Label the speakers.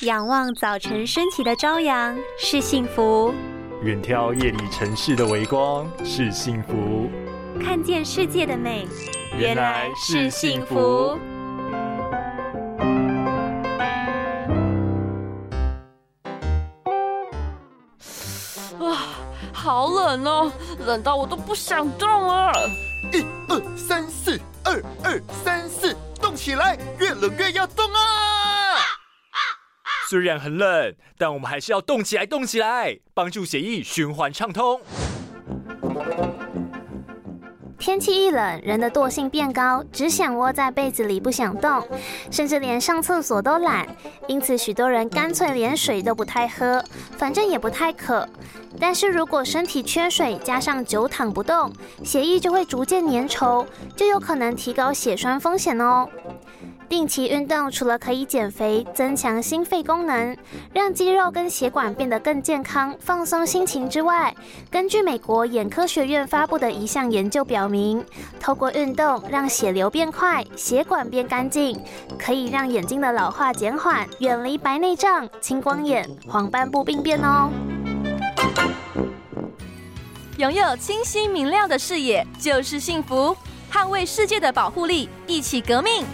Speaker 1: 仰望早晨升起的朝阳是幸福，
Speaker 2: 远眺夜里城市的微光是幸福，
Speaker 1: 看见世界的美
Speaker 2: 原来是幸福。
Speaker 3: 哇，好冷哦，冷到我都不想动了。
Speaker 4: 一二三四，二二三四，动起来！越冷越要动啊！
Speaker 2: 虽然很冷，但我们还是要动起来，动起来，帮助血液循环畅通。
Speaker 5: 天气一冷，人的惰性变高，只想窝在被子里不想动，甚至连上厕所都懒。因此，许多人干脆连水都不太喝，反正也不太渴。但是如果身体缺水，加上久躺不动，血液就会逐渐粘稠，就有可能提高血栓风险哦。定期运动除了可以减肥、增强心肺功能，让肌肉跟血管变得更健康、放松心情之外，根据美国眼科学院发布的一项研究表明，透过运动让血流变快、血管变干净，可以让眼睛的老化减缓，远离白内障、青光眼、黄斑部病变哦。
Speaker 3: 拥有清晰明亮的视野就是幸福，捍卫世界的保护力，一起革命。